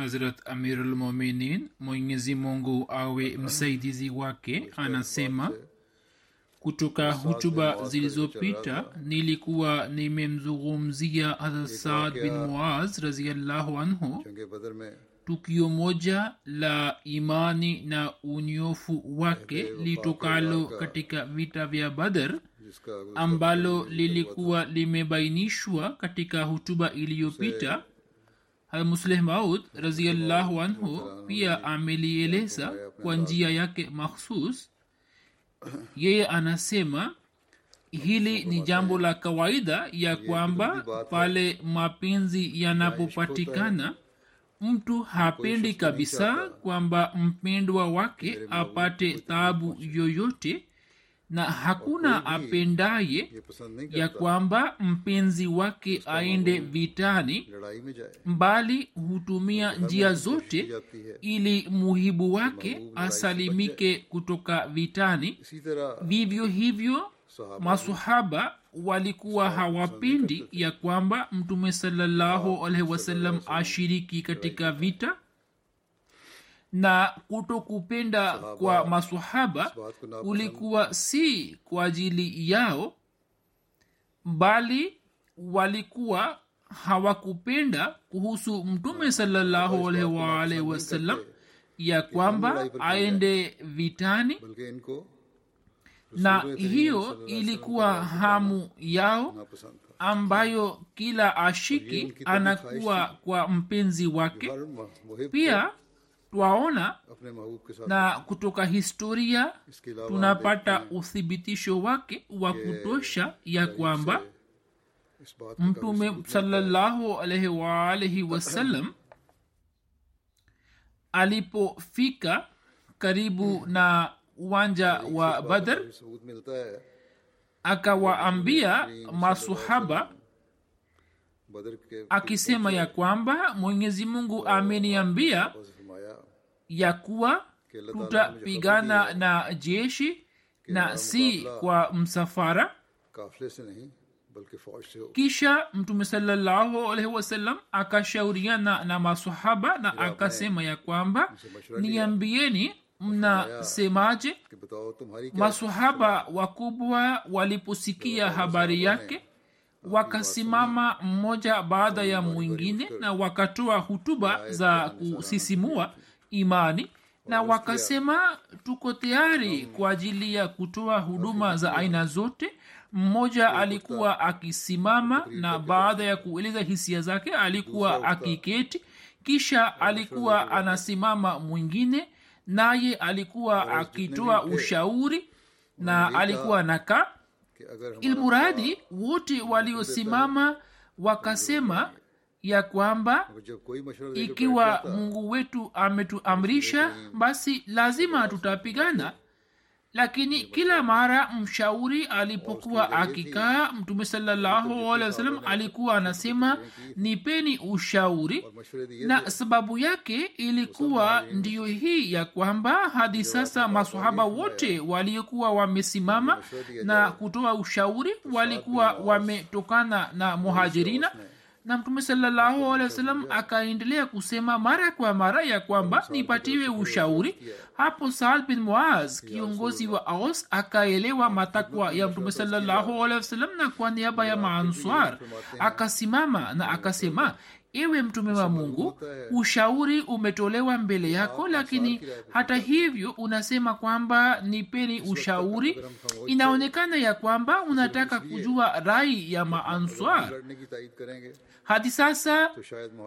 Hazrat amirul muminin mwenyezi mungu awe msaidizi wake anasema kutoka hutuba zilizopita nilikuwa nimemzungumzia hazrat saad bin muaz raziallahu anhu. Tukio moja la imani na unyofu wake litokalo katika vita vya badar ambalo lilikuwa limebainishwa katika hutuba iliyopita musleh maud raziallahu anhu pia amelieleza kwa njia yake makhsus yeye anasema hili ni jambo la kawaida ya kwamba pale mapenzi yanapopatikana mtu hapendi kabisa kwamba mpendwa wake apate taabu yoyote na hakuna apendaye ya kwamba mpenzi wake aende vitani mbali hutumia njia zote ili muhibu wake asalimike kutoka vitani. Vivyo hivyo masohaba walikuwa hawapendi ya kwamba mtume salallahu alaihi wasallam ashiriki katika vita na kutokupenda kwa masahaba kulikuwa si kwa ajili yao bali walikuwa hawakupenda kuhusu mtume salllahualwalhi wasalam ya kwamba aende vitani. Na hiyo ilikuwa hamu yao ambayo kila ashiki anakuwa kwa mpenzi wake. Pia twaona na kutoka historia tunapata uthibitisho wake wa kutosha ya kwamba mtume salallahu alaihi waalihi wasallam alipofika karibu na uwanja wa badr akawaambia masuhaba akisema ya kwamba mwenyezi mungu ameniambia ya kuwa tutapigana na jeshi na si kwa msafara. kisha mtume salallahu akashauriana na masahaba na akasema ya kwamba niambieni mnasemaje masahaba wakubwa waliposikia habari yake wakasimama mmoja baada ya mwingine na wakatoa hutuba za kusisimua imani na wakasema tuko tayari kwa ajili ya kutoa huduma za aina zote. Mmoja alikuwa akisimama na baada ya kueleza hisia zake alikuwa akiketi. Kisha alikuwa anasimama mwingine naye alikuwa akitoa ushauri na alikuwa nakaa ilmuradi wote waliosimama wakasema ya kwamba ikiwa mungu wetu ametuamrisha basi lazima tutapigana. Lakini kila mara mshauri alipokuwa akikaa mtume sallahualwasalam alikuwa anasema nipeni ushauri. Na sababu yake ilikuwa ndiyo hii ya kwamba hadi sasa masahaba wote waliokuwa wamesimama na kutoa ushauri walikuwa wametokana na muhajirina na mtume salallahu alehi wasallam akaendelea kusema mara kwa mara ya kwamba nipatiwe ushauri. Hapo saad bin muaz kiongozi wa aus akaelewa matakwa ya mtume salallahu alehi wasallam na kwa niaba ya maanswar akasimama na akasema ewe mtume wa mungu ushauri umetolewa mbele yako lakini hata hivyo unasema kwamba nipeni ushauri. Inaonekana ya kwamba unataka kujua rai ya maanswar hadi sasa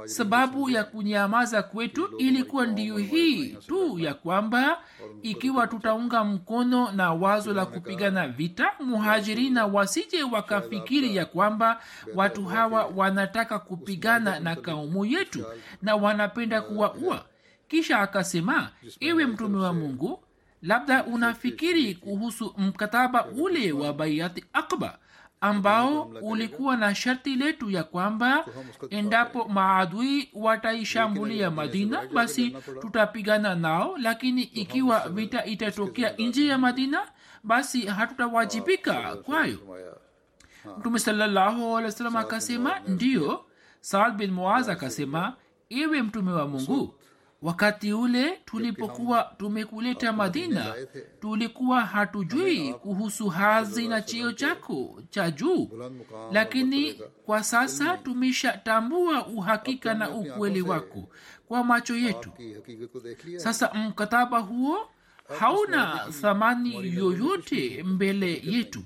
sababu ya kunyamaza kwetu ilikuwa ndiyo hii tu ya kwamba ikiwa tutaunga mkono. na wazo la kupigana vita muhajirina wasije wakafikiri ya kwamba watu hawa wanataka kupigana na kaumu yetu na wanapenda kuwaua. kisha akasema iwe mtume wa mungu labda unafikiri kuhusu mkataba ule wa baiati akba ambao ulikuwa na sharti letu ya kwamba endapo maadui wataishambulia madina basi tutapigana nao lakini ikiwa vita itatokea nje ya madina basi hatutawajibika kwayo. mtume salllahualwasalam akasema ndiyo saad bin muaz akasema iwe mtume wa mungu wakati ule tulipokuwa tumekuleta madina tulikuwa hatujui kuhusu hazi na cheo chako cha juu. Lakini kwa sasa tumeshatambua uhakika na ukweli wako kwa macho yetu. sasa mkataba huo hauna thamani yoyote mbele yetu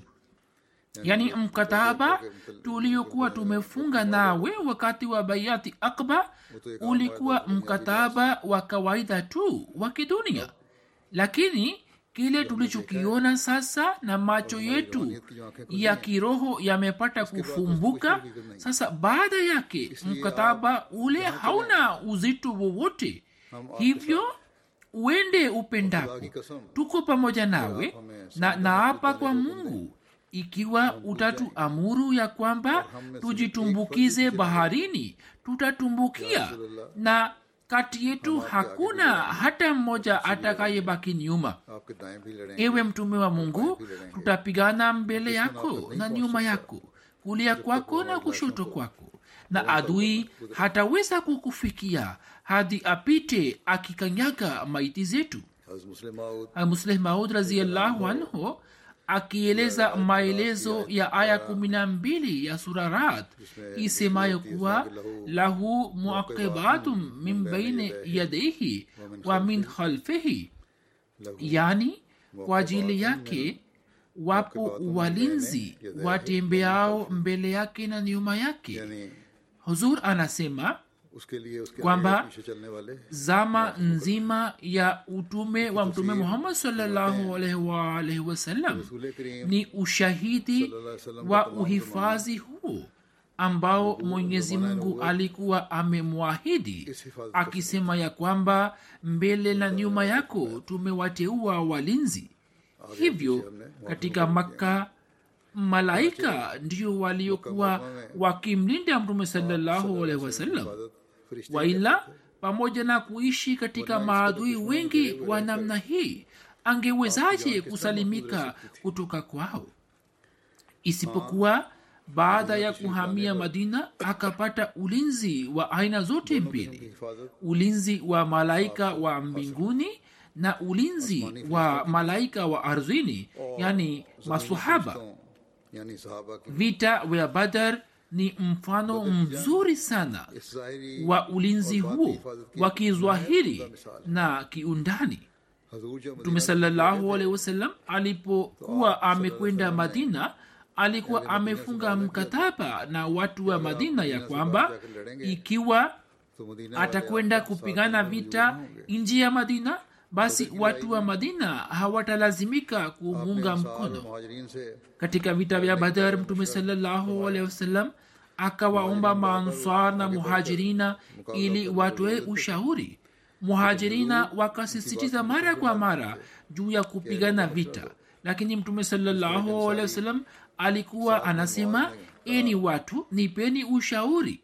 yaani mkataba tuliokuwa tumefunga nawe wakati wa baiati akba ulikuwa mkataba wa kawaida tu wa kidunia. Lakini kile tulichokiona sasa na macho yetu ya kiroho yamepata kufumbuka sasa baada yake mkataba ule hauna uzito wowote. Hivyo uende upendako. Tuko pamoja nawe na naapa kwa mungu ikiwa utatuamuru ya kwamba tujitumbukize baharini tutatumbukia. Na kati yetu hakuna hata mmoja atakayebaki nyuma. Ewe mtume wa mungu tutapigana mbele yako na nyuma yako kulia kwako na kushoto kwako. Na adui hataweza kukufikia hadi apite akikanyaga maiti zetu. Muslim maud. anhu akieleza maelezo ya aya kumi na mbili ya sura rat isemayo kuwa lahu muaqibatun min baini yadaihi wa min khalfihi. yani kwa ajili yake wapo walinzi watembeao mbele yake na nyuma yake. huzur anasema kwamba zama nzima ya utume wa mtume muhammad salllahualaihiwaalaihi wasallam ni ushahidi wa uhifadhi huo ambao mwenyezi mungu alikuwa amemwahidi akisema ya kwamba mbele na nyuma yako tumewateua walinzi. Hivyo katika makka malaika ndio waliokuwa wakimlinda mtume salallahu alaihi wasallam waila pamoja na kuishi katika maadui wengi wa namna hii angewezaje kusalimika kutoka kwao? Isipokuwa baada ya kuhamia madina akapata ulinzi wa aina zote mbili. ulinzi wa malaika wa mbinguni na ulinzi wa malaika wa ardhini yani masahaba vita vya badar ni mfano mzuri sana wa ulinzi huo wa kizwahiri na kiundani. Mtume salallahu alipokuwa amekwenda madina alikuwa amefunga mkataba na watu wa madina ya kwamba ikiwa atakwenda kupigana vita nji ya madina basi watu wa madina hawatalazimika kumunga mkono. katika vita vya badar mtume salallahu alehi wasallam akawaomba maansar na muhajirina ili watoe ushauri. Muhajirina wakasisitiza mara kwa mara juu ya kupigana vita. lakini mtume salallahu alehi wasallam alikuwa anasema eni watu nipeni ushauri.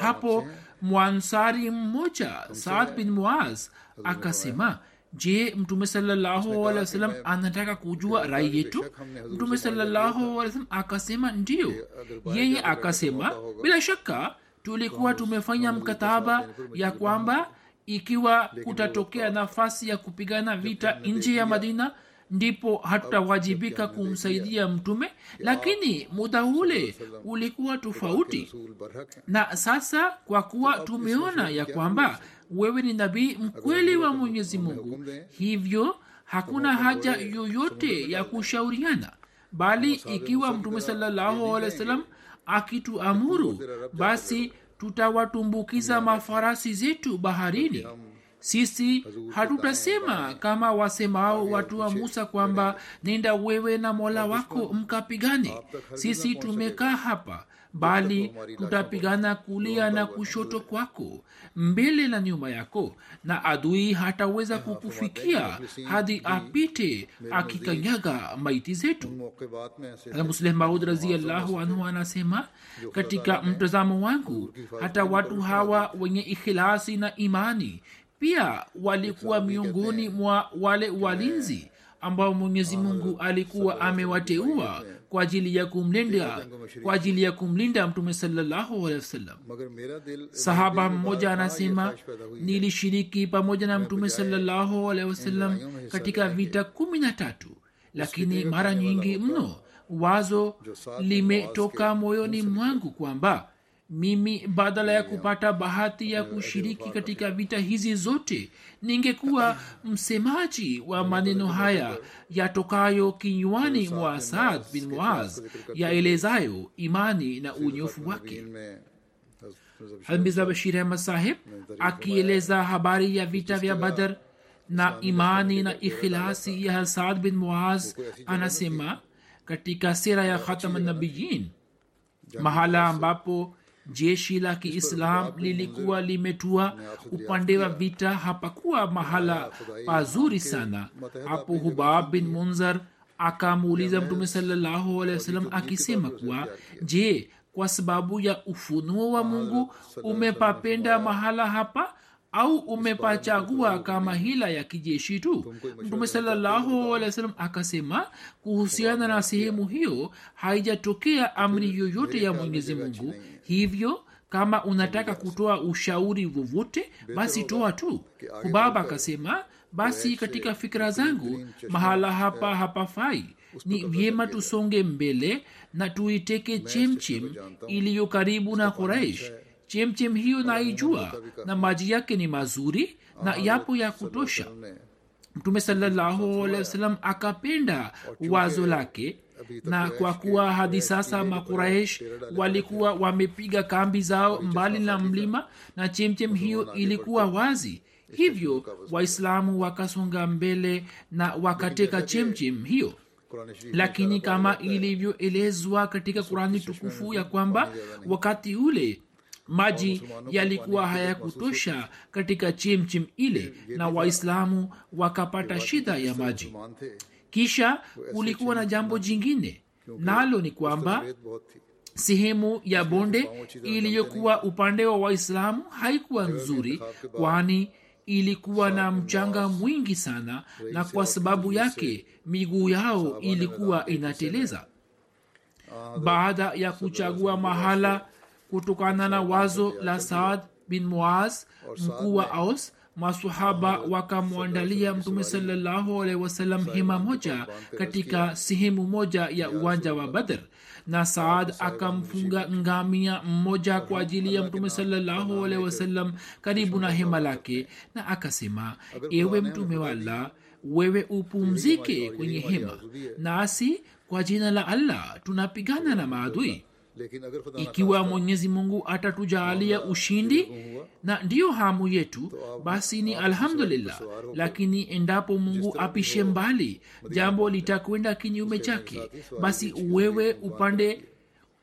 Hapo mwansari mmoja saad bin muaz akasema je mtume sallahualwasalam anataka kujua rai yetu? Mtume sallahualwasalam akasema ndiyo. Yeye akasema bila shaka tulikuwa tumefanya mkataba ya kwamba ikiwa kutatokea nafasi ya kupigana vita nje ya madina ndipo hatutawajibika kumsaidia mtume lakini muda ule ulikuwa tofauti. Na sasa kwa kuwa tumeona ya kwamba wewe ni nabii mkweli wa mwenyezi mungu hivyo hakuna haja yoyote ya kushauriana bali ikiwa mtume sallahualwasalam akituamuru basi tutawatumbukiza mafarasi zetu baharini sisi hatutasema kama wasemao watu wa musa kwamba nenda wewe na mola wako mkapigane. sisi tumekaa hapa bali tutapigana kulia na kushoto kwako mbele na nyuma yako na adui hataweza kukufikia hadi apite akikanyaga maiti zetu. Musleh maud anhu anasema katika mtazamo wangu hata watu hawa wenye ikhilasi na imani pia walikuwa miongoni mwa wale walinzi ambao mwenyezi mungu alikuwa amewateua kwa ajili ya kumlinda kwa ajili ya kumlinda mtume sawasalam sahaba mmoja anasema nilishiriki pamoja na mtume sawasalam katika vita kumi na tatu. Lakini mara nyingi mno wazo limetoka moyoni mwangu kwamba mimi badala ya kupata bahati ya kushiriki katika vita hizi zote ningekuwa msemaji wa maneno haya yatokayo kinywani mwa saad bin muaz yaelezayo imani na unyofu wake. Bashir ahmad saheb akieleza habari ya vita vya badar na imani na ikhilasi ya saad bin muaz anasema katika sera ya khatam nabiyin mahala ambapo jeshi la kiislam lilikuwa limetua upande wa vita hapakuwa mahala pazuri sana. Hapo hubab bin munzar akamuuliza mtume salllahu alehi wasallam akisema kuwa je kwa sababu ya ufunuo wa mungu umepapenda mahala hapa au umepachagua kama hila ya kijeshi tu? Mtume wasallam akasema kuhusiana na sehemu hiyo haijatokea amri yoyote ya mwenyezi mungu hivyo kama unataka kutoa ushauri vovote basi toa tu. Hubaba akasema basi katika fikira zangu mahala hapa hapafai. Ni vyema tusonge mbele na tuiteke chemchem iliyo karibu na koraish chemchem hiyo naijua na maji yake ni mazuri na yapo ya kutosha. Mtume sallahualwasalam akapenda wazo lake na kwa kuwa hadi sasa makuraish walikuwa wamepiga kambi zao mbali na mlima na chemchem hiyo ilikuwa wazi. Hivyo waislamu wakasonga mbele na wakateka chemchem hiyo. Lakini kama ilivyoelezwa katika kurani tukufu ya kwamba wakati ule maji yalikuwa hayakutosha katika chemchem ile na waislamu wakapata shida ya maji kisha kulikuwa na jambo jingine. Nalo ni kwamba sehemu ya bonde iliyokuwa upande wa waislamu haikuwa nzuri kwani ilikuwa na mchanga mwingi sana na kwa sababu yake miguu yao ilikuwa inateleza. Baada ya kuchagua mahala kutokana na wazo la saad bin muaz mkuu wa aus masahaba wakamwandalia mtume salallahu alehi wasalam hima moja katika sehemu moja ya uwanja wa badr na saad akamfunga ngamia mmoja kwa ajili ya mtume salallahu alehi wasalam karibu na hema lake na akasema ewe mtume wa allah wewe upumzike kwenye hema nasi kwa jina la allah tunapigana na maadui ikiwa mwenyezi mungu atatujaalia ushindi na ndiyo hamu yetu basi ni alhamdulillah. lakini endapo mungu apishe mbali jambo litakwenda kinyume chake. Basi wewe upande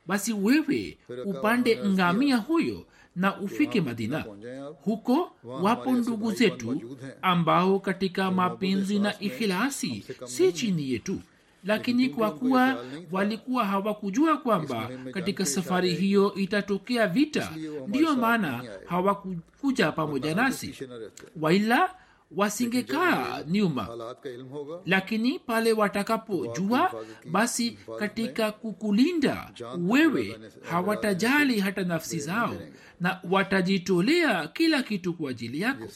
basi wewe upande ngamia huyo na ufike madina. Huko wapo ndugu zetu ambao katika mapenzi na ikhilasi si chini yetu lakini kwa kuwa walikuwa hawakujua kwamba katika safari hiyo itatokea vita. Ndiyo maana hawakukuja pamoja nasi. waila wasingekaa nyuma. Lakini pale watakapojua basi katika kukulinda wewe hawatajali hata nafsi zao na watajitolea kila kitu kwa ajili yako.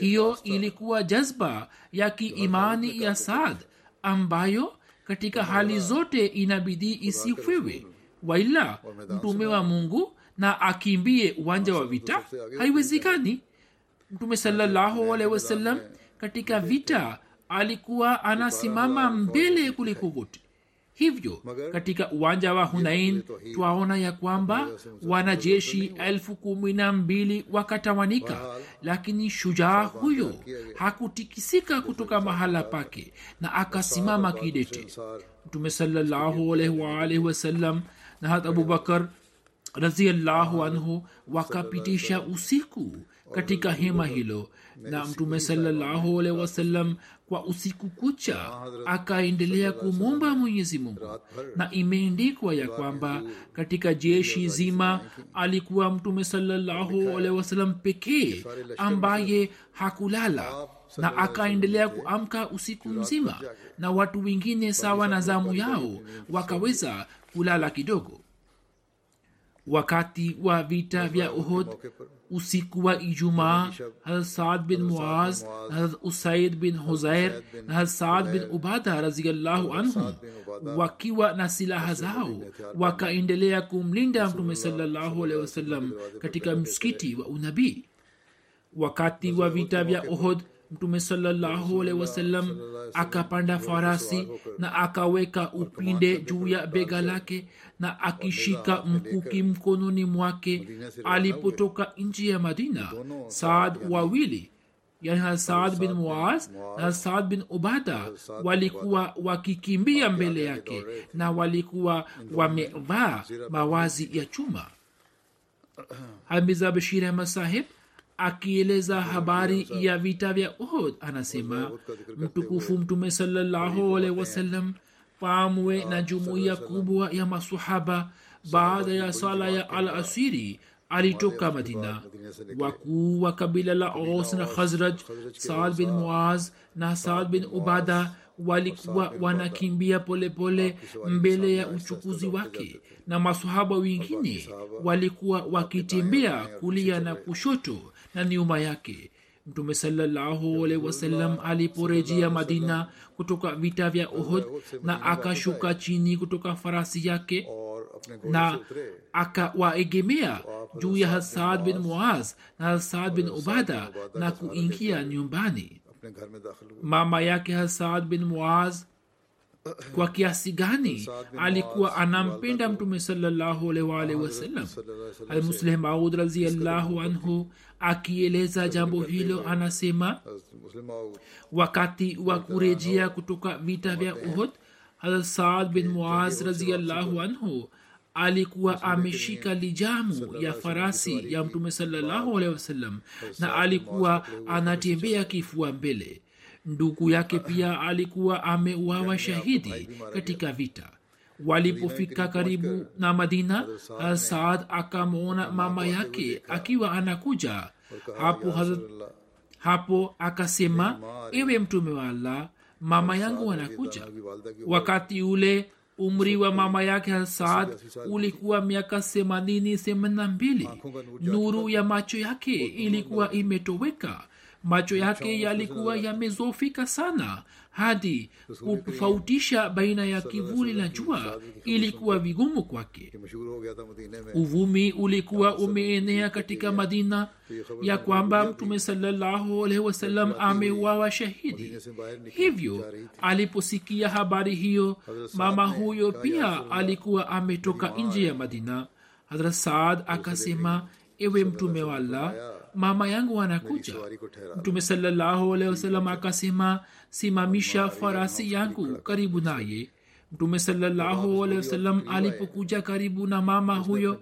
Hiyo ilikuwa jazba ya kiimani ya saad ambayo katika hali zote inabidi isifiwe. Waila mtume wa mungu na akimbie uwanja wa vita haiwezekani. mtume salallahu alaihi wasallam katika vita alikuwa anasimama mbele kuliko wote hivyo katika uwanja wa hunain twaona ya kwamba wanajeshi elfu kumi na mbili wakatawanika lakini shujaa huyo hakutikisika kutoka mahala pake na akasimama kidete. Mtume salllahualwalhi wasalam na hata abubakar raziallahu anhu wakapitisha usiku katika hema hilo. Na mtume salallahu alehi wasallam kwa usiku kucha akaendelea kumwomba mwenyezi mungu. Na imeendikwa ya kwamba katika jeshi zima alikuwa mtume salallahu alehi wasallam pekee ambaye hakulala na akaendelea kuamka usiku mzima. Na watu wengine sawa na zamu yao wakaweza kulala kidogo wakati wa vita vya uhud usiku wa ijumaa harat saad bin muaz na harat usaid bin huzair na harat saad bin ubada raziallahu anhu wakiwa na silaha zao wakaendelea kumlinda mtume salallahu alehi wasallam katika msikiti wa unabii. Wakati wa vita vya uhud mtume wasallam akapanda farasi na akaweka upinde juu ya bega lake na akishika mkuki mkononi mwake alipotoka nchi ya madina saad wawili yani hasaad bin muaz na hasaad bin ubada walikuwa wakikimbia mbele yake na walikuwa wamevaa mawazi ya chuma. Hamiza bashir ahmad sahib akieleza habari ya vita vya uhod anasema mtukufu mtume salallahu alehi wasallam pamwe na jumuiya kubwa ya masahaba baada ya sala ya al asiri alitoka madina. Wakuu wa kabila la os na khazraj saad bin muaz na saad bin ubada walikuwa wanakimbia polepole mbele ya uchukuzi wake. Na masahaba wengine walikuwa wakitembea kulia na kushoto na nyuma yake mtume salallahu alehi wasallam aliporejea madina kutoka vita vya uhud na akashuka chini kutoka farasi yake na akawaegemea juu ya hasad bin muaz. Na hasad bin ubada na kuingia nyumbani. Mama yake hasad bin muaz kwa kiasi gani? Alikuwa anampenda mtume salallahu alwalh wasalam almusleh maud raziallahu anhu akieleza jambo hilo anasema wakati wa kurejea kutoka vita vya uhud saad bin muaz raziallahu anhu alikuwa ameshika lijamu ya farasi ya mtume salallahu alhi wasalam na alikuwa anatembea kifua mbele ndugu yake pia alikuwa ameuawa shahidi katika vita. Walipofika karibu na madina saad akamwona mama yake akiwa anakuja. Hapo hapo akasema ewe mtume wa allah mama yangu anakuja. Wakati ule umri wa mama yake saad ulikuwa miaka themanini themanina mbili nuru ya macho yake ilikuwa imetoweka macho yake yalikuwa yamezofika sana. Hadi kutofautisha baina ya kivuli na jua ilikuwa vigumu kwake. Uvumi ulikuwa umeenea katika madina ya kwamba mtume salallahu alaihi amewawa shahidi. Hivyo aliposikia habari hiyo mama huyo pia alikuwa ametoka nje ya madina. Hadrat saad akasema ewe mtume wa allah mama yangu anakuja. Mtume salallahu akasema simamisha farasi yangu karibu naye. Mtume salallahu alipokuja karibu na mama huyo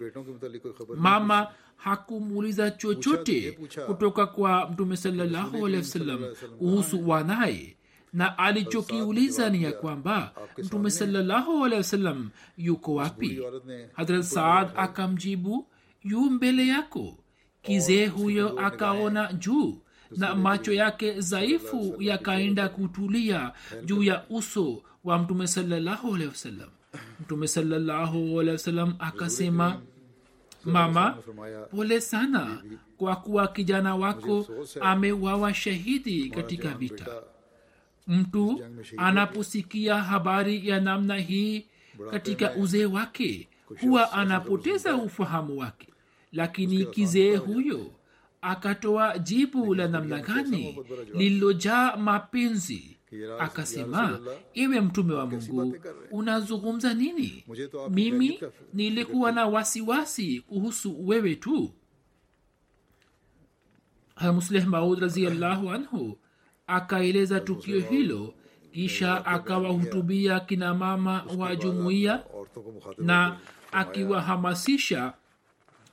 mama hakumuuliza chochote kutoka kwa mtume salallahu kuhusu wanaye. Na alichokiuliza ni ya kwamba mtume salallahu yuko wapi? hadrat saad akamjibu yu mbele yako kizee huyo akaona juu na macho yake dhaifu yakaenda kutulia juu ya uso wa mtume salallahu mtume salallahu akasema mama pole sana kwa kuwa kijana wako amewawa shahidi katika vita. Mtu anaposikia habari ya namna hii katika uzee wake huwa anapoteza ufahamu wake lakini kizee huyo akatoa jibu la namna gani lililojaa mapenzi. akasema iwe mtume wa mungu unazungumza nini? Mimi nilikuwa na wasiwasi kuhusu wewe tu. Musleh maud raziallahu anhu akaeleza tukio hilo kisha akawahutubia kina mama wa jumuiya na akiwahamasisha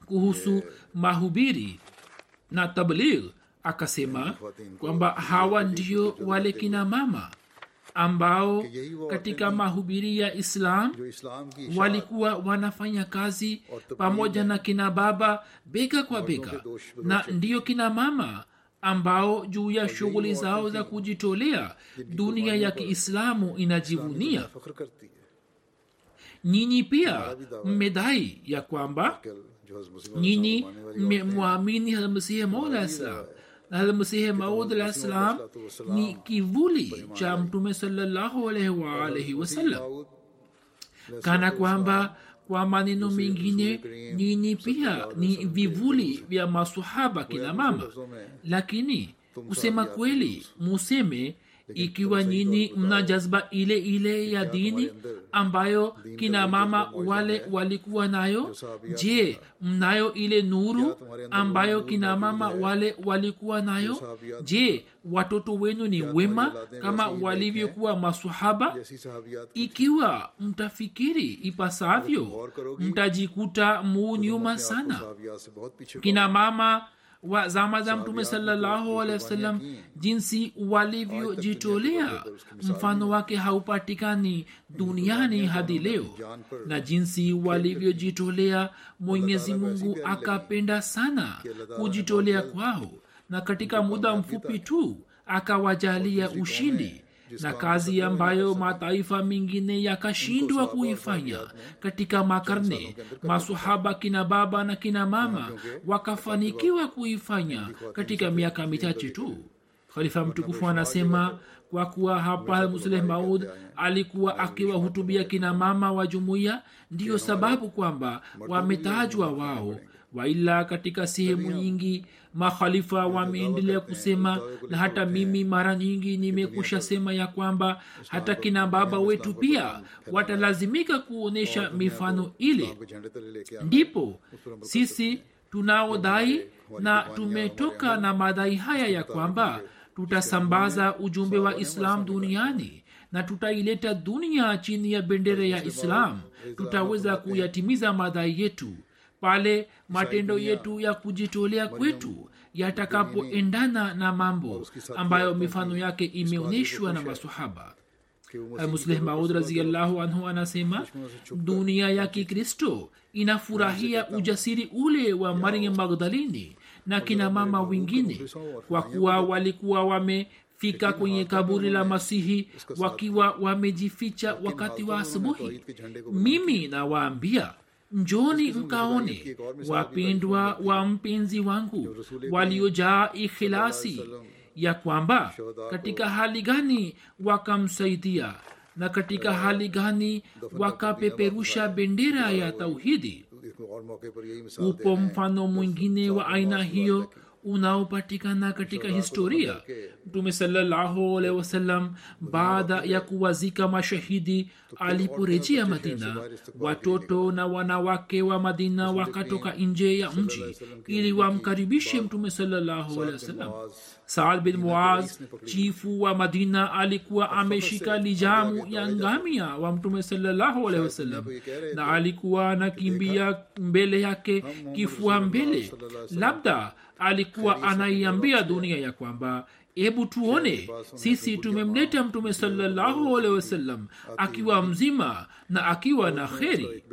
kuhusu mahubiri. Na tabligh akasema kwamba hawa ndio wale kina mama ambao katika mahubiri ya islam walikuwa wanafanya kazi pamoja na kina baba bega kwa bega. Na ndiyo kina mama ambao juu ya shughuli zao za kujitolea dunia ya kiislamu inajivunia. Nyinyi pia mmedai ya kwamba nyinyi mmemwamini halmasihi maud alah salam na halmasihi maud ni kivuli cha mtume salallahu alaihi waalaihi wasallam kana kwamba kwa maneno mengine nyinyi pia ni vivuli vya masahaba kina mama. lakini kusema kweli museme ikiwa nyini mna jazba ile ile ya dini ambayo kina mama wale walikuwa nayo je mnayo ile nuru ambayo kina mama wale walikuwa nayo? Je watoto wenu ni wema kama walivyokuwa masahaba ikiwa mtafikiri ipasavyo mtajikuta muu nyuma sana. Kina mama wa zama za mtume salllahu alehi wasallam jinsi walivyojitolea. mfano wake haupatikani duniani hadi leo. Na jinsi walivyojitolea mwenyezi mungu akapenda sana kujitolea kwao. Na katika muda mfupi tu akawajalia ushindi na kazi ambayo mataifa mengine yakashindwa kuifanya katika makarne. Masahaba kina baba na kina mama wakafanikiwa kuifanya katika miaka michache tu. khalifa mtukufu anasema kwa kuwa hapa musleh maud alikuwa akiwahutubia kina mama wa jumuiya ndiyo sababu kwamba wametajwa wao waila katika sehemu nyingi makhalifa wameendelea kusema na hata mimi mara nyingi nimekusha sema ya kwamba hata kina baba wetu pia watalazimika kuonyesha mifano ile. ndipo sisi tunaodai na tumetoka na madhai haya ya kwamba tutasambaza ujumbe wa islam duniani na tutaileta dunia chini ya bendera ya islam. Tutaweza kuyatimiza madhai yetu pale matendo yetu ya kujitolea kwetu yatakapoendana na mambo ambayo mifano yake imeonyeshwa na masahaba musleh maud raziallahu anhu anasema dunia ya kikristo inafurahia ujasiri ule wa maryam magdalini na kina mama wengine kwa kuwa walikuwa wamefika kwenye kaburi la masihi wakiwa wamejificha wakati wa asubuhi. Mimi nawaambia njoni mkaone wapindwa wa mpenzi wangu waliojaa ikhilasi ya kwamba katika hali gani wakamsaidia na katika hali gani wakapeperusha bendera ya tauhidi. Upo mfano mwingine wa aina hiyo unaopatikana katika historia. mtume salallahu alehi baada ya kuwazika mashahidi aliporejea madina watoto na wanawake wa madina wakatoka nje ya mji ili wamkaribishe mtume salallahu saad bin muaz. Chifu wa madina alikuwa ameshika lijamu ya ngamia wa mtume salallahu alehi na alikuwa anakimbia mbele yake kifua mbele. labda alikuwa anaiambia dunia ya kwamba hebu tuone sisi tumemleta mtume salallahu alehi wasallam akiwa mzima na akiwa na kheri.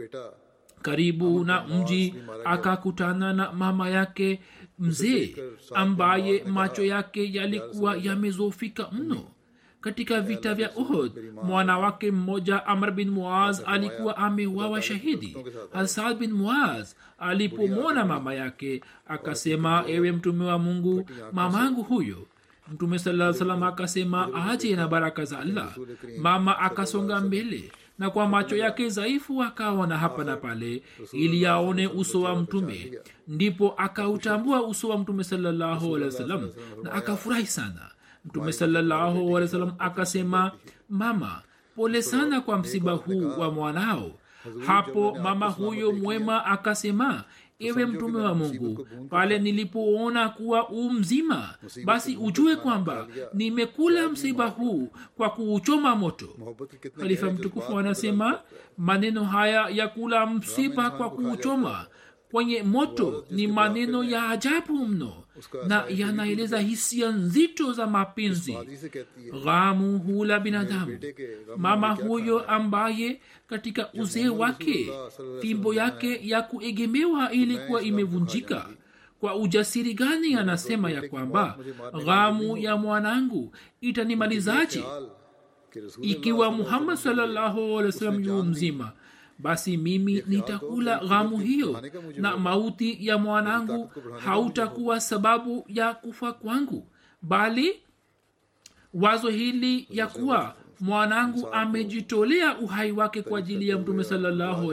Karibu na mji akakutana na mama yake mzee ambaye macho yake yalikuwa yamezofika mno katika vita vya uhud mwana wake mmoja amr bin muaz alikuwa amewawa shahidi. hasad bin muaz alipomwona mama yake akasema ewe mtume wa mungu mamangu huyo mtume saa salam akasema aje na baraka za allah. Mama akasonga mbele na kwa macho yake dhaifu akaona hapa na pale ili aone uso wa mtume. ndipo akautambua uso wa mtume salallahu alehi na akafurahi sana mtume salallahu akasema mama pole sana kwa msiba huu wa mwanao. Hapo mama huyo mwema akasema ewe mtume wa mungu pale nilipoona kuwa u mzima basi ujue kwamba nimekula msiba huu kwa kuuchoma moto. Khalifa mtukufu anasema maneno haya ya kula msiba kwa kuuchoma kwenye moto ni maneno ya ajabu mno na yanaeleza hisia nzito za mapenzi. Ghamu hula binadamu. Mama huyo ambaye katika uzee wake fimbo yake ya kuegemewa ilikuwa imevunjika. kwa ujasiri gani anasema ya kwamba ghamu ya mwanangu itanimalizaje? Ikiwa muhammad salllahu alih wa sallam yuu mzima basi mimi nitakula ghamu hiyo na mauti ya mwanangu hautakuwa sababu ya kufa kwangu bali wazo hili ya kuwa mwanangu amejitolea uhai wake kwa ajili ya mtume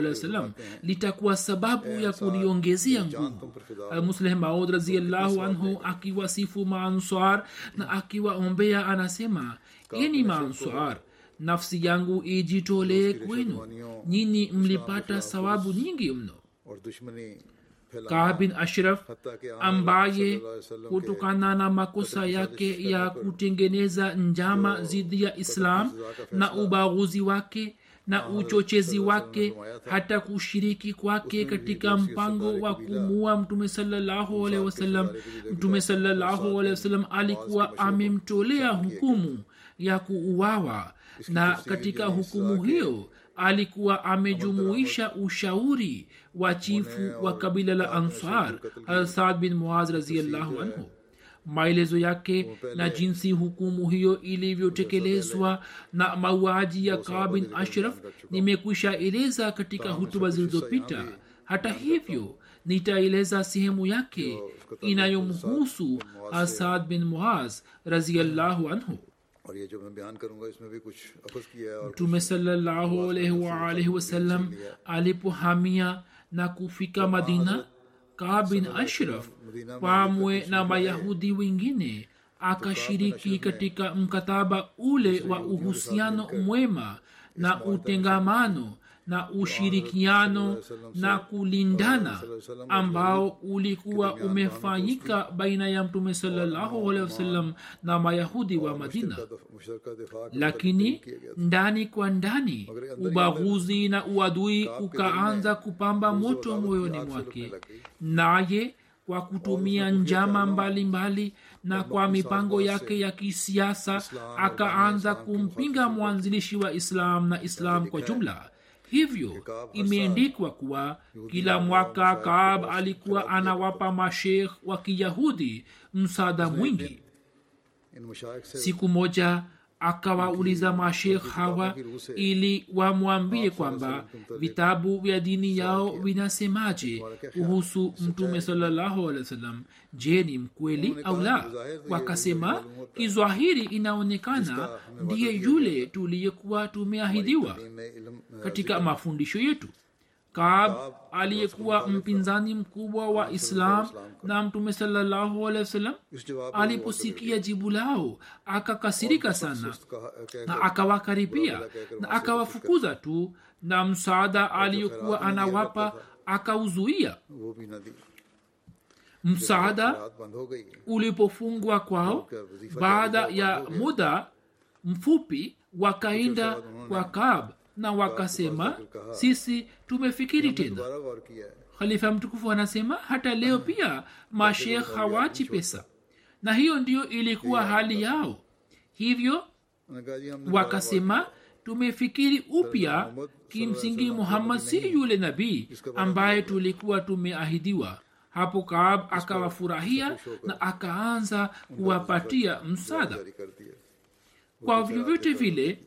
wasallam litakuwa sababu ya kuniongezea nguvu. musleh maud raziallahu anhu akiwasifu maanswar na akiwaombea anasema ini maanswar nafsi yangu ijitolee kwenu. nyinyi mlipata sawabu nyingi mno. kaab ashraf ambaye kutokana na makosa yake ya kutengeneza njama zidi ya islam na ubaguzi wake na uchochezi wake hata kushiriki kwake katika mpango wa kumua mtume sawasalam mtume sawasalam alikuwa amemtolea hukumu ya kuuawa na katika hukumu hiyo alikuwa amejumuisha ushauri wa chifu wa kabila la ansar alsad bin muaz raziallahu anhu. Maelezo yake na jinsi hukumu hiyo ilivyotekelezwa na mauaji ya kaa bin ashraf nimekwisha eleza katika hutuba zilizopita. hata hivyo nitaeleza sehemu yake inayomhusu asad bin muaz. Raziallahu anhu Mtume sallallahu alipohamia na kufika Madina, kabin Ashraf pamwe na Mayahudi wengine akashiriki katika mkataba ule wa uhusiano mwema na utengamano na ushirikiano na kulindana ambao ulikuwa umefanyika baina ya mtume sawasalam na mayahudi wa madina. Lakini ndani kwa ndani ubaguzi na uadui ukaanza kupamba moto moyoni mwake. Naye kwa kutumia njama mbalimbali mbali, na kwa mipango yake ya kisiasa akaanza kumpinga mwanzilishi wa islam na islam kwa jumla hivyo imeandikwa kuwa kila mwaka kaab alikuwa anawapa mashekh wa kiyahudi msaada mwingi. Siku moja akawauliza mashekh hawa ili wamwambie kwamba vitabu vya dini yao vinasemaje kuhusu mtume sallahualwasalam je ni mkweli au la? Wakasema kizwahiri inaonekana ndiye yule tuliyekuwa tumeahidiwa katika mafundisho yetu kaab aliyekuwa mpinzani mkubwa wa islam na mtume salallahu alehi aliposikia jibu lao akakasirika sana na akawakaribia na akawafukuza tu na msaada aliyokuwa anawapa akauzuia. Msaada ulipofungwa kwao baada ya muda mfupi wakaenda kwa kaab na wakasema sisi tumefikiri tena. khalifa mtukufu anasema hata leo pia mashekh hawachi pesa. Na hiyo ndiyo ilikuwa hali yao. hivyo wakasema tumefikiri upya kimsingi muhammad si yule nabii ambaye tulikuwa tumeahidiwa. Hapo kaab akawafurahia na akaanza kuwapatia msaada. kwa vyovyote vile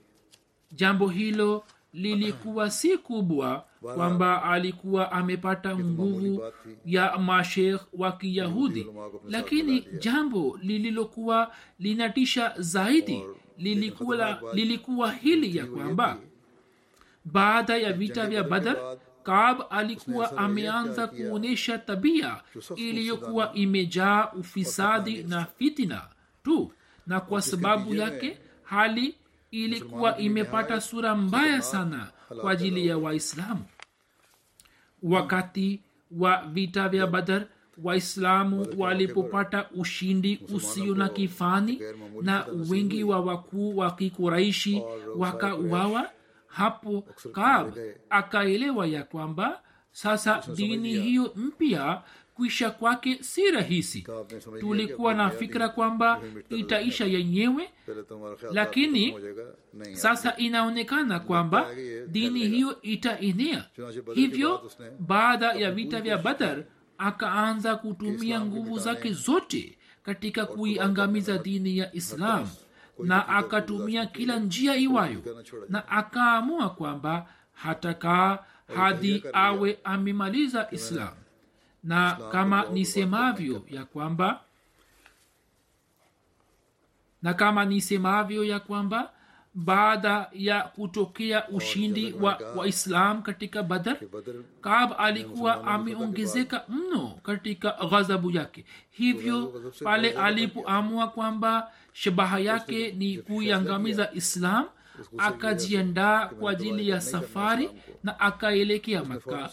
jambo hilo lilikuwa si kubwa kwamba alikuwa amepata nguvu ya mashekh wa kiyahudi. Lakini jambo lililokuwa linatisha zaidi lilikuwa, lilikuwa hili ya kwamba baada ya vita vya badar kab alikuwa ameanza kuonyesha tabia iliyokuwa imejaa ufisadi na fitina tu. Na kwa sababu yake hali ilikuwa imepata sura mbaya sana kwa ajili ya waislamu. Wakati wa vita vya badar waislamu walipopata ushindi usio na kifani na wengi wa wakuu wa kikuraishi wakauawa. Hapo kab akaelewa ya kwamba sasa dini hiyo mpya kuisha kwake si rahisi. Tulikuwa na fikra kwamba itaisha yenyewe lakini sasa inaonekana kwamba dini hiyo itaenea. Hivyo baada ya vita vya badar akaanza kutumia nguvu zake zote katika kuiangamiza dini ya islam na akatumia kila njia iwayo na akaamua kwamba hatakaa hadi awe amemaliza islam na kama nisemavyo ya kwamba na kama nisemavyo ya kwamba baada ya kutokea ushindi wa waislam katika badar kab alikuwa ameongezeka mno katika ghadhabu yake. Hivyo pale alipoamua kwamba shabaha yake ni kuiangamiza islam akajiandaa kwa ajili ya safari na akaelekea maka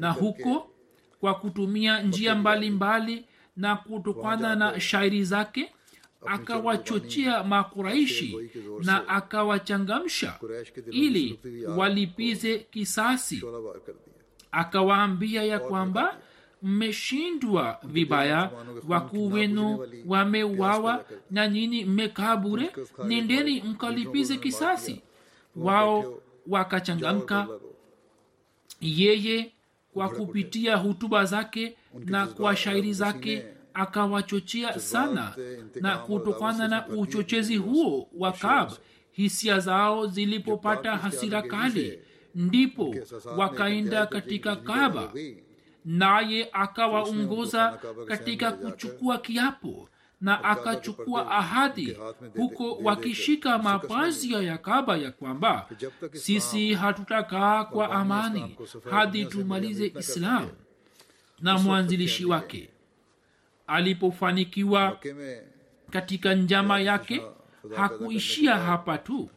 na huko kwa kutumia njia mbalimbali mbali, na kutokana na shairi zake akawachochea makuraishi na akawachangamsha ili walipize kisasi. Akawaambia ya kwamba mmeshindwa vibaya wakuu wenu wamewawa na nyini mmekaa bure. nendeni mkalipize kisasi. Wao wakachangamka. Yeye kwa kupitia hutuba zake na kwa shairi zake akawachochea sana na kutokana na uchochezi huo wa kab hisia zao zilipopata hasira kali ndipo wakaenda katika kaba naye akawaongoza katika kuchukua kiapo na akachukua ahadi huko wakishika mapazi ya kaba ya kwamba sisi hatutakaa kwa amani hadi tumalize islamu na mwanzilishi wake alipofanikiwa katika njama yake hakuishia hapa tu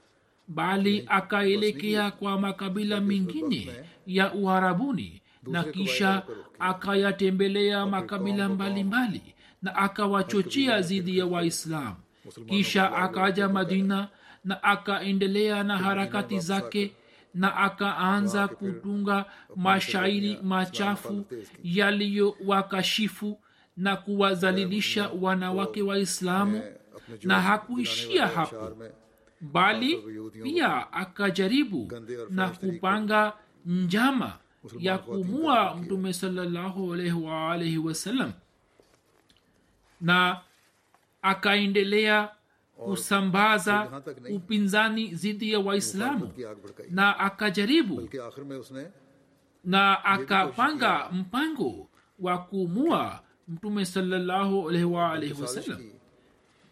bali akaelekea kwa makabila mengine ya uharabuni na kisha akayatembelea makabila mbalimbali. mbali na akawachochea dhidi ya waislamu. Kisha akaja madina na akaendelea na harakati zake na akaanza kutunga mashairi machafu yaliyowakashifu na kuwazalilisha wanawake waislamu na hakuishia hapo. bali pia akajaribu na kupanga njama ya kumua mtume waalaihi wasallam na akaendelea kusambaza upinzani dhidi ya waislamu na akajaribu na akapanga mpango wa kuumua mtume salallahu alaihi waalaihi wasallam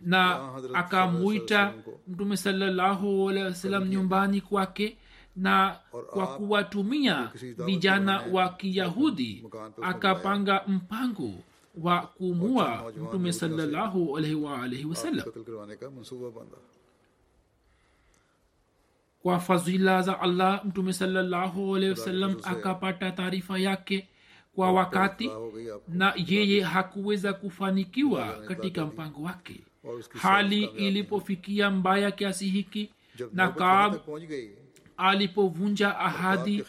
na akamwita mtume salallahu alaihi wasallam nyumbani kwake na kwa kuwatumia vijana wa kiyahudi akapanga mpango wa kumuua mtume salallahu alaihi waalaihi wasallam kwa fadhila za allah mtume salallahu alaihi wasallam akapata taarifa yake kwa wakati na yeye hakuweza kufanikiwa katika mpango wake hali ilipofikia mbaya kiasi hiki na kaab alipovunja ahadi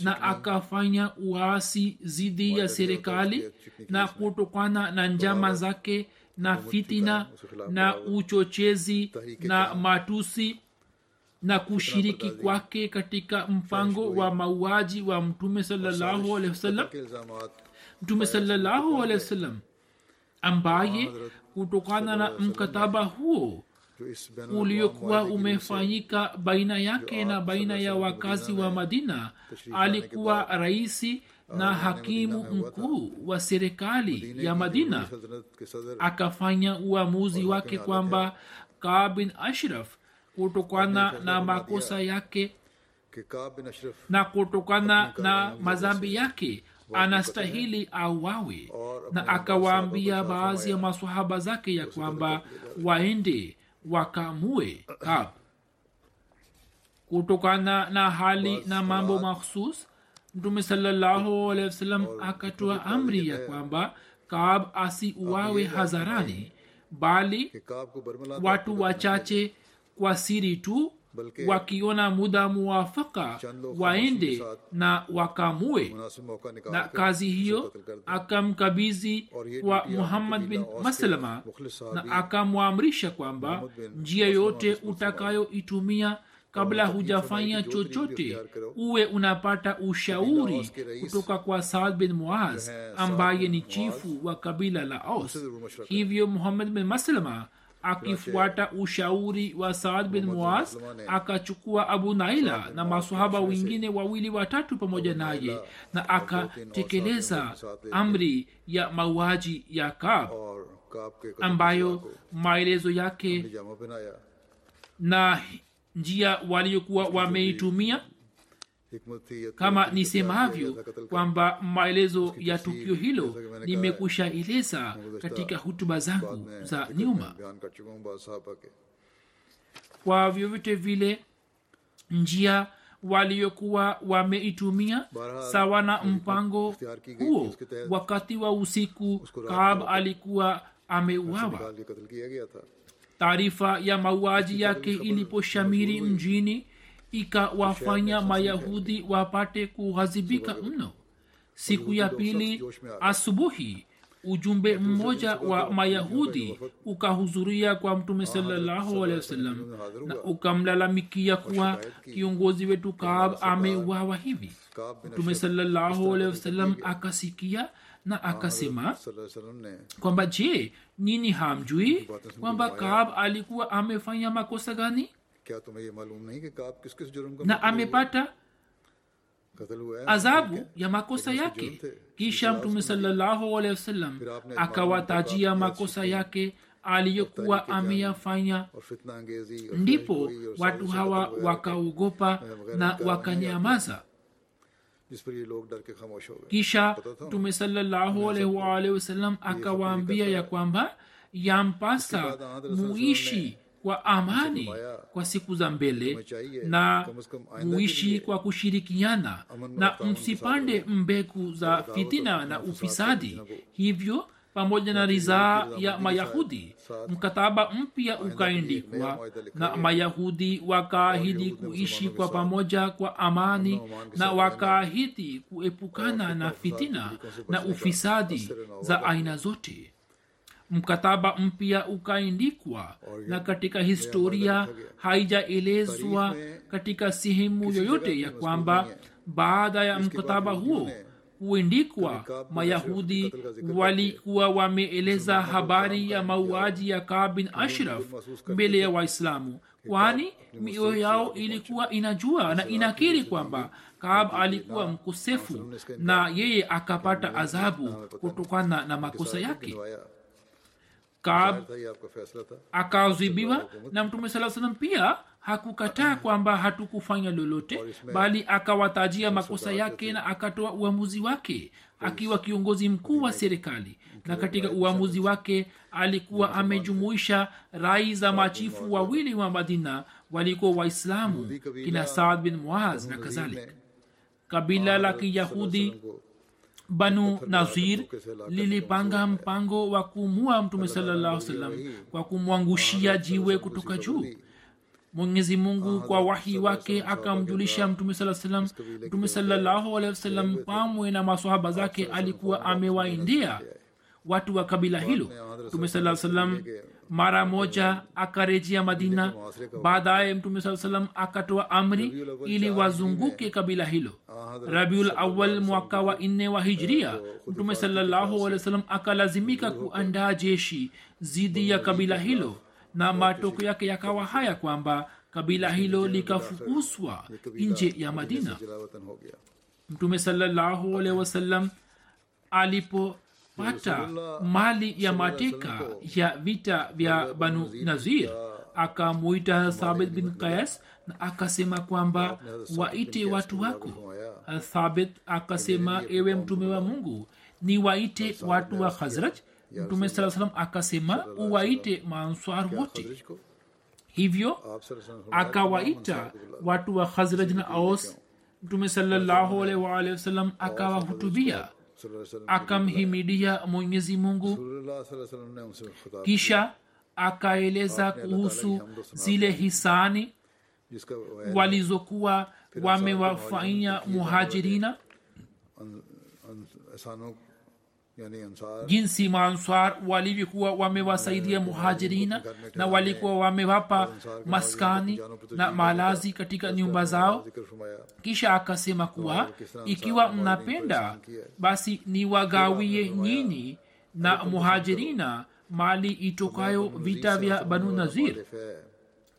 na akafanya uasi dhidi ya serikali na kutokana na njama zake na fitina na uchochezi na matusi na kushiriki kwake katika mpango wa mauaji wa mtume salallahu mtume salallahu alehi wasallam. Ambaye kutokana na mkataba huo uliokuwa umefanyika baina yake na baina ya wakazi wa madina alikuwa raisi na hakimu mkuu wa serikali ya madina. Akafanya uamuzi wake kwamba kabin ashraf kutokana na makosa yake na kutokana na mazambi yake anastahili auwawe na akawaambia baadhi ya masahaba zake ya kwamba waende wakamue kabu kutokana na hali na mambo makhsus mtume sallahualwasalam akatoa amri ya kwamba kaab asiuawe hazarani bali watu wachache kwa siri tu wakiona muda muwafaka waende na wakamue. Na kazi hiyo akamkabizi kwa muhammad bin maslama na akamwamrisha kwamba njia yote utakayoitumia kabla hujafanya chochote uwe unapata ushauri kutoka kwa saad bin muaz ambaye ni chifu wa kabila la aus. Hivyo muhammad bin maslama akifuata ushauri wa saad bin muaz akachukua abu naila na masahaba wengine wawili watatu pamoja naye na akatekeleza amri ya mauaji ya kab ambayo maelezo yake na njia waliokuwa wameitumia kama nisemavyo kwamba maelezo ya tukio hilo nimekushaeleza katika hutuba zangu za nyuma. Kwa vyovyote vile njia waliyokuwa wameitumia sawa na mpango huo wakati wa usiku kaab alikuwa ameuawa. Taarifa ya mauaji yake iliposhamiri mjini ikawafanya mayahudi wapate kughazibika mno. Siku ya pili asubuhi ujumbe mmoja wa mayahudi ukahudhuria kwa mtume sawasalam na ukamlalamikia kuwa kiongozi wetu kaab amewawa hivi. Mtume sawasalam akasikia na akasema kwamba je nini hamjui kwamba kaab alikuwa amefanya makosa gani? na amepata adhabu ya makosa yake kisha mtume salallahu akawatajia makosa yake aliyokuwa ameyafanya ndipo watu hawa wakaogopa na wakanyamaza kisha mtume salallahu akawaambia ya kwamba yampasa muishi kwa amani kwa siku za mbele na muishi kwa kushirikiana na msipande mbegu za fitina na ufisadi. Hivyo pamoja na ridhaa ya mayahudi mkataba mpya ukaendikwa na mayahudi. Wakaahidi kuishi kwa pamoja kwa amani na wakaahidi kuepukana na fitina na ufisadi za aina zote mkataba mpya ukaindikwa. Na katika historia haijaelezwa katika sehemu yoyote ya kwamba baada ya mkataba huo kuendikwa mayahudi walikuwa wameeleza habari ya mauaji ya kab bin ashraf mbele ya waislamu. kwani mioyo yao ilikuwa inajua na inakiri kwamba kab alikuwa mkosefu na yeye akapata adhabu kutokana na makosa yake kaab akaadhibiwa na mtume saa salam pia hakukataa kwamba hatukufanya lolote bali akawatajia makosa yake na akatoa uamuzi wake akiwa kiongozi mkuu wa serikali. Na katika uamuzi wake alikuwa amejumuisha rai za machifu wawili wa madina walikuwa waislamu kina saad bin muaz na kadhalik kabila la kiyahudi banu nazir lilipanga mpango wa kumua mtume salallahu salam kwa kumwangushia jiwe kutoka juu. Mwenyezi mungu kwa wahi wake akamjulisha mtume saa salam mtume salallahu alehi pamwe na masahaba zake alikuwa amewaendea watu wa kabila hilo. Mtume saa salam mara moja akarejea madina. Baadaye mtume saa salam akatoa amri ili wazunguke kabila hilo. Rabiul awal mwaka wa nne wa hijria mtume salallahu akalazimika kuandaa jeshi zidi ya kabila hilo na matoko yake yakawa haya kwamba kabila hilo likafukuswa nje ya madina. Mtume salallahu alehi wasallam alipopata mali ya mateka ya vita vya banu nazir akamuita thabit bin kayas na akasema kwamba waite watu wako. Thabit akasema ewe mtume wa mungu ni waite watu wa khazraj. mtume saa salam akasema uwaite maanswar wote. hivyo akawaita watu wa khazraj na aos mtume wasallam akawahutubia akamhimidia mwenyezi mungu kisha akaeleza kuhusu zile hisani walizokuwa wamewafanyia muhajirina jinsi maanswar walivyokuwa wamewasaidia muhajirina na walikuwa wamewapa maskani na malazi katika nyumba zao kisha akasema kuwa ikiwa mnapenda basi niwagawie nyini na muhajirina mali itokayo vita vya banu nazir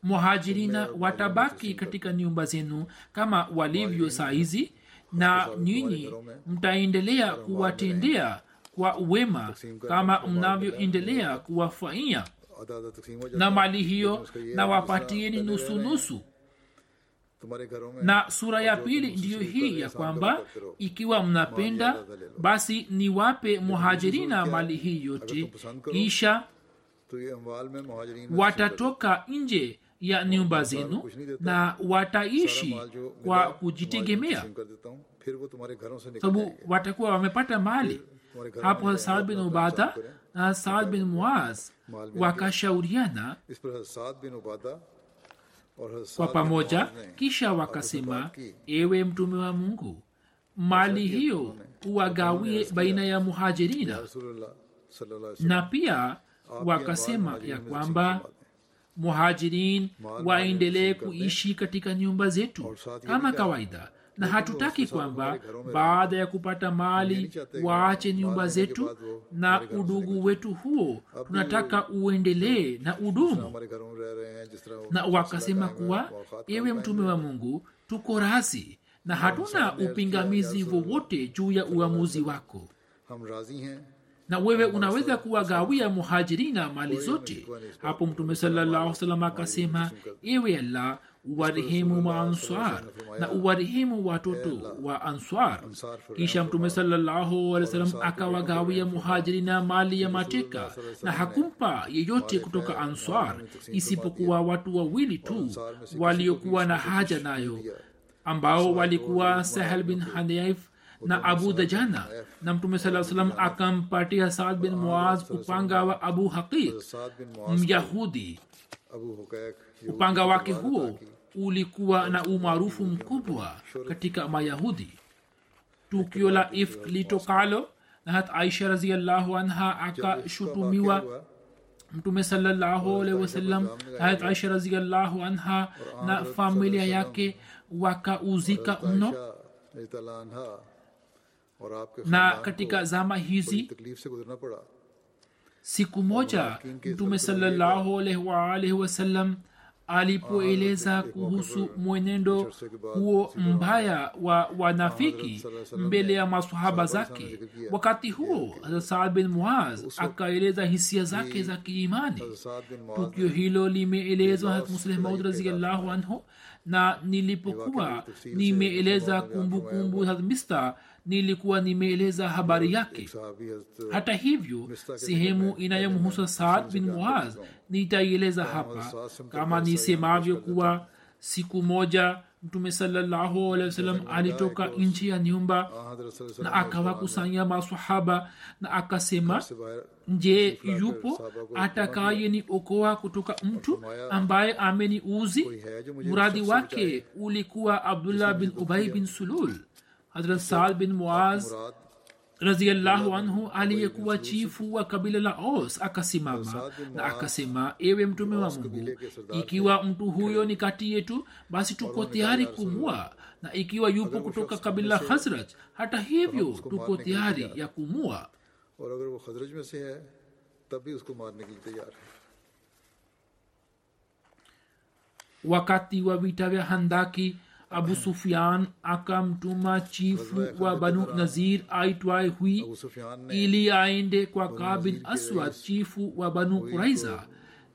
muhajirina watabaki katika nyumba zenu kama walivyo saizi na nyinyi mtaendelea kuwatendea kwa wema kama mnavyoendelea kuwafanyia. Na mali hiyo na wapatieni nusu nusu. na sura ya pili ndiyo hii ya kwamba ikiwa mnapenda basi niwape muhajirina mali hii yote. Kisha watatoka nje ya nyumba zenu na wataishi kwa kujitegemea. sababu watakuwa wamepata mali hapo saad bin ubada na saad bin muaz wakashauriana kwa pamoja kisha wakasema ewe mtume wa mungu mali hiyo uwagawie baina ya muhajirina. na pia wakasema ya kwamba muhajirin waendelee kuishi katika nyumba zetu kama kawaida na hatutaki kwamba baada ya kupata mali waache nyumba zetu na udugu wetu huo tunataka uendelee na udumu na wakasema kuwa ewe mtume wa mungu tuko razi na hatuna upingamizi wowote juu ya uamuzi wako na wewe unaweza kuwagawia muhajirina mali zote hapo mtume salallahu salam akasema ewe allah uwarehemu maanswar na uwarehemu watoto wa answar. Kisha mtume sallahualwasalam akawagawia muhajirina mali ya mateka na hakumpa yeyote kutoka answar isipokuwa watu wawili tu waliokuwa na haja nayo ambao walikuwa sahel bin hanaif na abu dajana na mtume saa salam akampatia saad bin muaz upanga wa abu haqiq myahudi. Upanga wake huo ulikuwa na umaarufu mkubwa katika mayahudi. Tukio la ifk litokalo na hat aisha raziallahu anha akashutumiwa mtume alaihi hat aisha raziallahu anha na familia yake wakauzika mno. Na katika zama hizi siku moja mtume salallahu wasalam wasallam alipoeleza kuhusu mwenendo huo mbaya wa wanafiki mbele ya masahaba zake wakati huo saad bin muaz akaeleza hisia zake za kiimani tukio hilo limeelezwa hat maud raziallahu anhu na nilipokuwa nimeeleza kumbukumbu mista nilikuwa nimeeleza habari yake hata hivyo sehemu inayomhusa saad bin muaz nitaieleza hapa. kama nisemavyo kuwa siku moja mtume sallahualwasalam alitoka nchi ya nyumba na akawakusanya masahaba na akasema nje yupo atakaye ni okoa kutoka mtu ambaye ameni uzi muradi wake ulikuwa abdullah bin ubai bin sulul hazrat saal bin muaz raziallahu anhu aliyekuwa chifu wa kabila la os akasimama na akasema ewe mtume wa mungu ikiwa mtu huyo ni kati yetu basi tuko tayari kumua. Na ikiwa yupo kutoka kabila la hazraj hata hivyo tuko tayari ya kumua. Wakati wa vita vya handaki abu sufian akamtuma chifu wa banu nazir aitwae hui ili aende kwa kabil aswad chifu wa banu kuraiza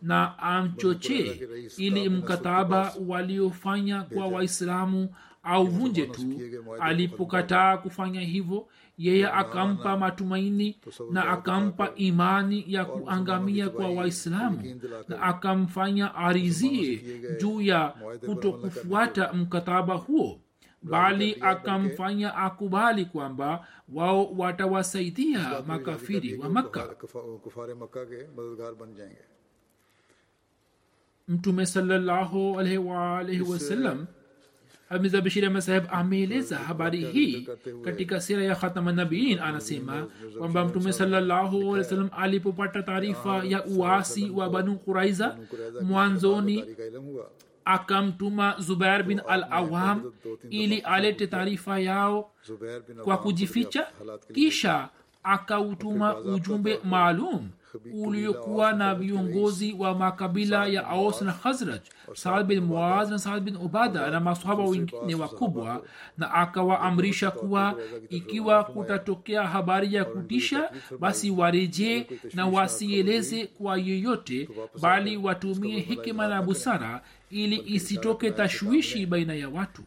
na amchochee ili mkataba waliofanya kwa waislamu auvunje tu alipokataa kufanya hivyo yeye akampa matumaini na akampa imani ya kuangamia kwa waislamu na akamfanya arizie juu ya kutokufuata mkataba huo bali akamfanya akubali kwamba wao watawasaidia makafiri wa makka. mtume salllahualwalhi wasallam wa hamiza bishiri ahmed saheb ameeleza habari hii katika sira ya khatama nabiin anasema kwamba mtume sallahualwasalam alipopata taarifa ya uasi wa banu quraiza mwanzoni akamtuma zubair bin al awam ili alete taarifa yao kwa kujificha kisha akautuma ujumbe maalum uliokuwa na viongozi wa makabila ya aus na khazraj. saad bin muaz na saad bin ubada na masohaba wengine wakubwa na akawaamrisha kuwa ikiwa kutatokea habari ya kutisha basi warejee na wasieleze kwa yeyote bali watumie hikima na busara ili isitoke tashwishi baina ya watu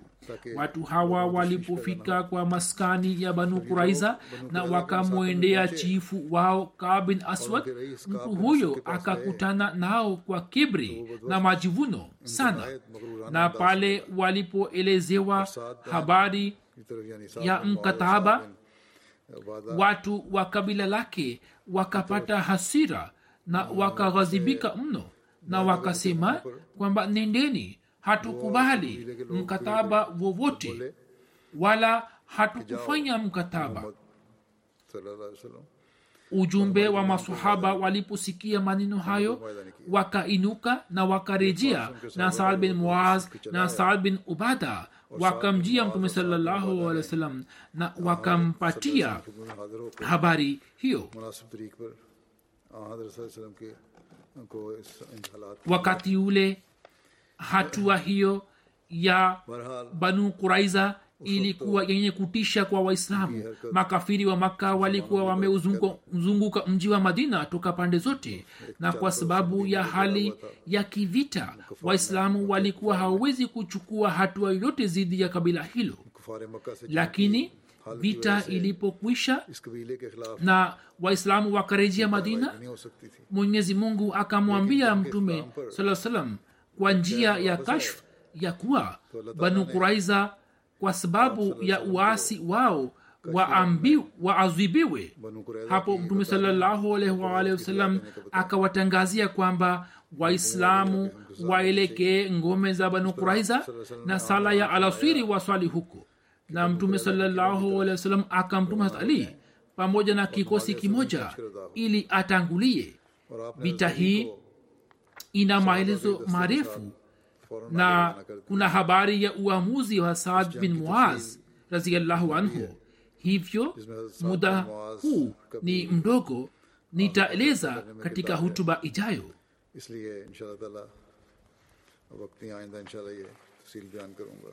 watu hawa walipofika kwa maskani ya banu kuraiza na wakamwendea chifu wao kabin aswad mtu huyo akakutana nao kwa kibri na majivuno sana. Na pale walipoelezewa habari ya mkataba watu wa kabila lake wakapata hasira na wakaghadhibika mno na wakasema kwamba nendeni hatukubali mkataba wowote wala hatukufanya mkataba. Ujumbe wa masahaba waliposikia maneno hayo wakainuka na wakarejea na saad bin muaz na saad bin ubada wakamjia mtume sallahualwasalam na wakampatia habari hiyo. Wakati ule hatua hiyo ya banu kuraiza ilikuwa yenye kutisha kwa waislamu. Makafiri wa makka walikuwa wameuzunguka mji wa madina toka pande zote. Na kwa sababu ya hali ya kivita waislamu walikuwa hawawezi kuchukua hatua yoyote dhidi ya kabila hilo. Lakini vita ilipokwisha na waislamu wakarejea madina mwenyezi mungu akamwambia mtume saa salam kwa njia ya kashf ya kuwa banu kuraiza kwa sababu ya uasi wao waazwibiwe wa hapo mtume salallahu akawatangazia kwamba waislamu waelekee ngome za banu kuraiza na sala ya alaswiri waswali huko. Na mtume salallahu akamtuma hat ali pamoja na kikosi kimoja ili atangulie. Vita hii ina maelezo marefu फौरन na kuna habari ya uamuzi wa saad bin muaz raziallahu anhu hivyo muda huu ni mdogo nitaeleza katika hutuba ijayo इसलिए इंशाल्लाह ताला वक्त ही आइंदा इंशाल्लाह ये तफसील बयान करूंगा